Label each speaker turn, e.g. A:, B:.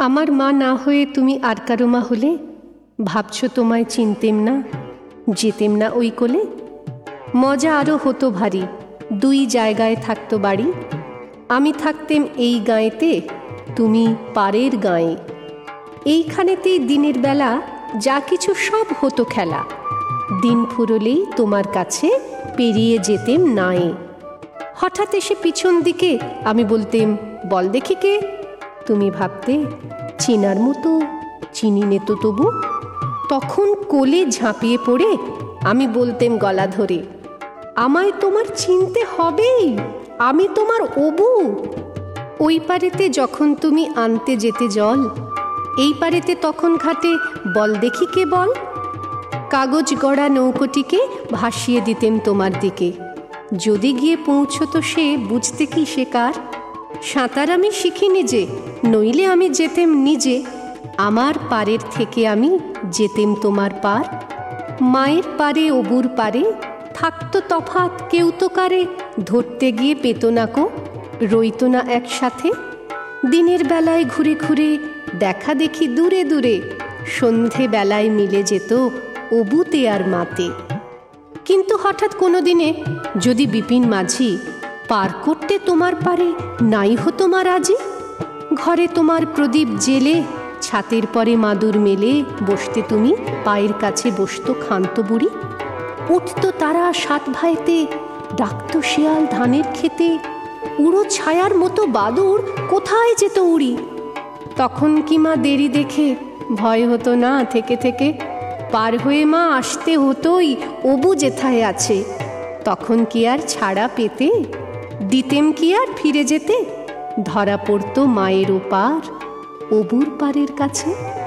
A: আমার মা না হয়ে তুমি আর কারও মা হলে? ভাবছ তোমায় চিনতেম না, যেতেম না ওই কোলে? মজা আরও হতো ভারী, দুই জায়গায় থাকতো বাড়ি। আমি থাকতেম এই গাঁয়েতে, তুমি পারের গাঁয়ে। এইখানেতেই দিনের বেলা যা কিছু সব হতো খেলা। দিন ফুরলেই তোমার কাছে পেরিয়ে যেতেম নায়ে। হঠাৎ এসে পিছন দিকে আমি বলতেম, বল দেখি কে? তুমি ভাবতে চিনার মতো চিনি নেত তবু। তখন কোলে ঝাঁপিয়ে পড়ে আমি বলতেম গলা ধরে, আমায় তোমার চিনতে হবেই, আমি তোমার অবু। ওই পারেতে যখন তুমি আনতে যেতে জল, এই পারেতে তখন ঘাটে বল দেখি কে বল। কাগজ গড়া নৌকোটিকে ভাসিয়ে দিতেম তোমার দিকে। যদি গিয়ে পৌঁছতো সে, বুঝতে কি সে কার? সাঁতার আমি শিখিনি যে নইলে আমি যেতেম নিজে। আমার পারের থেকে আমি যেতেম তোমার পার। মায়ের পারে, অবুর পারে, থাকতো তফাত কেউ তো কারে। ধরতে গিয়ে পেত না কো, রইত না একসাথে। দিনের বেলায় ঘুরে ঘুরে, দেখা দেখি দূরে দূরে। সন্ধে বেলায় মিলে যেত অবুতে আর মাতে। কিন্তু হঠাৎ কোনো দিনে যদি বিপিন মাঝি পার করতে তোমার পারে নাই হতো মা রাজি ঘরে তোমার প্রদীপ জেলে, ছাতের পরে মাদুর মেলে, বসতে তুমি পায়ের কাছে বসত ক্ষান্ত বুড়ি? উঠত তারা সাত ভাইতে ডাকতো শিয়াল ধানের খেতে উড়ো ছায়ার মতো বাদুর কোথায় যেত উড়ি? তখন কি মা দেরি দেখে, ভয় হতো না থেকে থেকে, পার হয়ে মা আসতে হতোই, অবু যেথায় আছে, তখন কি আর ছাড়া পেতে? দিতেম কি আর ফিরে যেতে? ধরা পড়তো মায়ের ওপার অবুর পারের কাছে।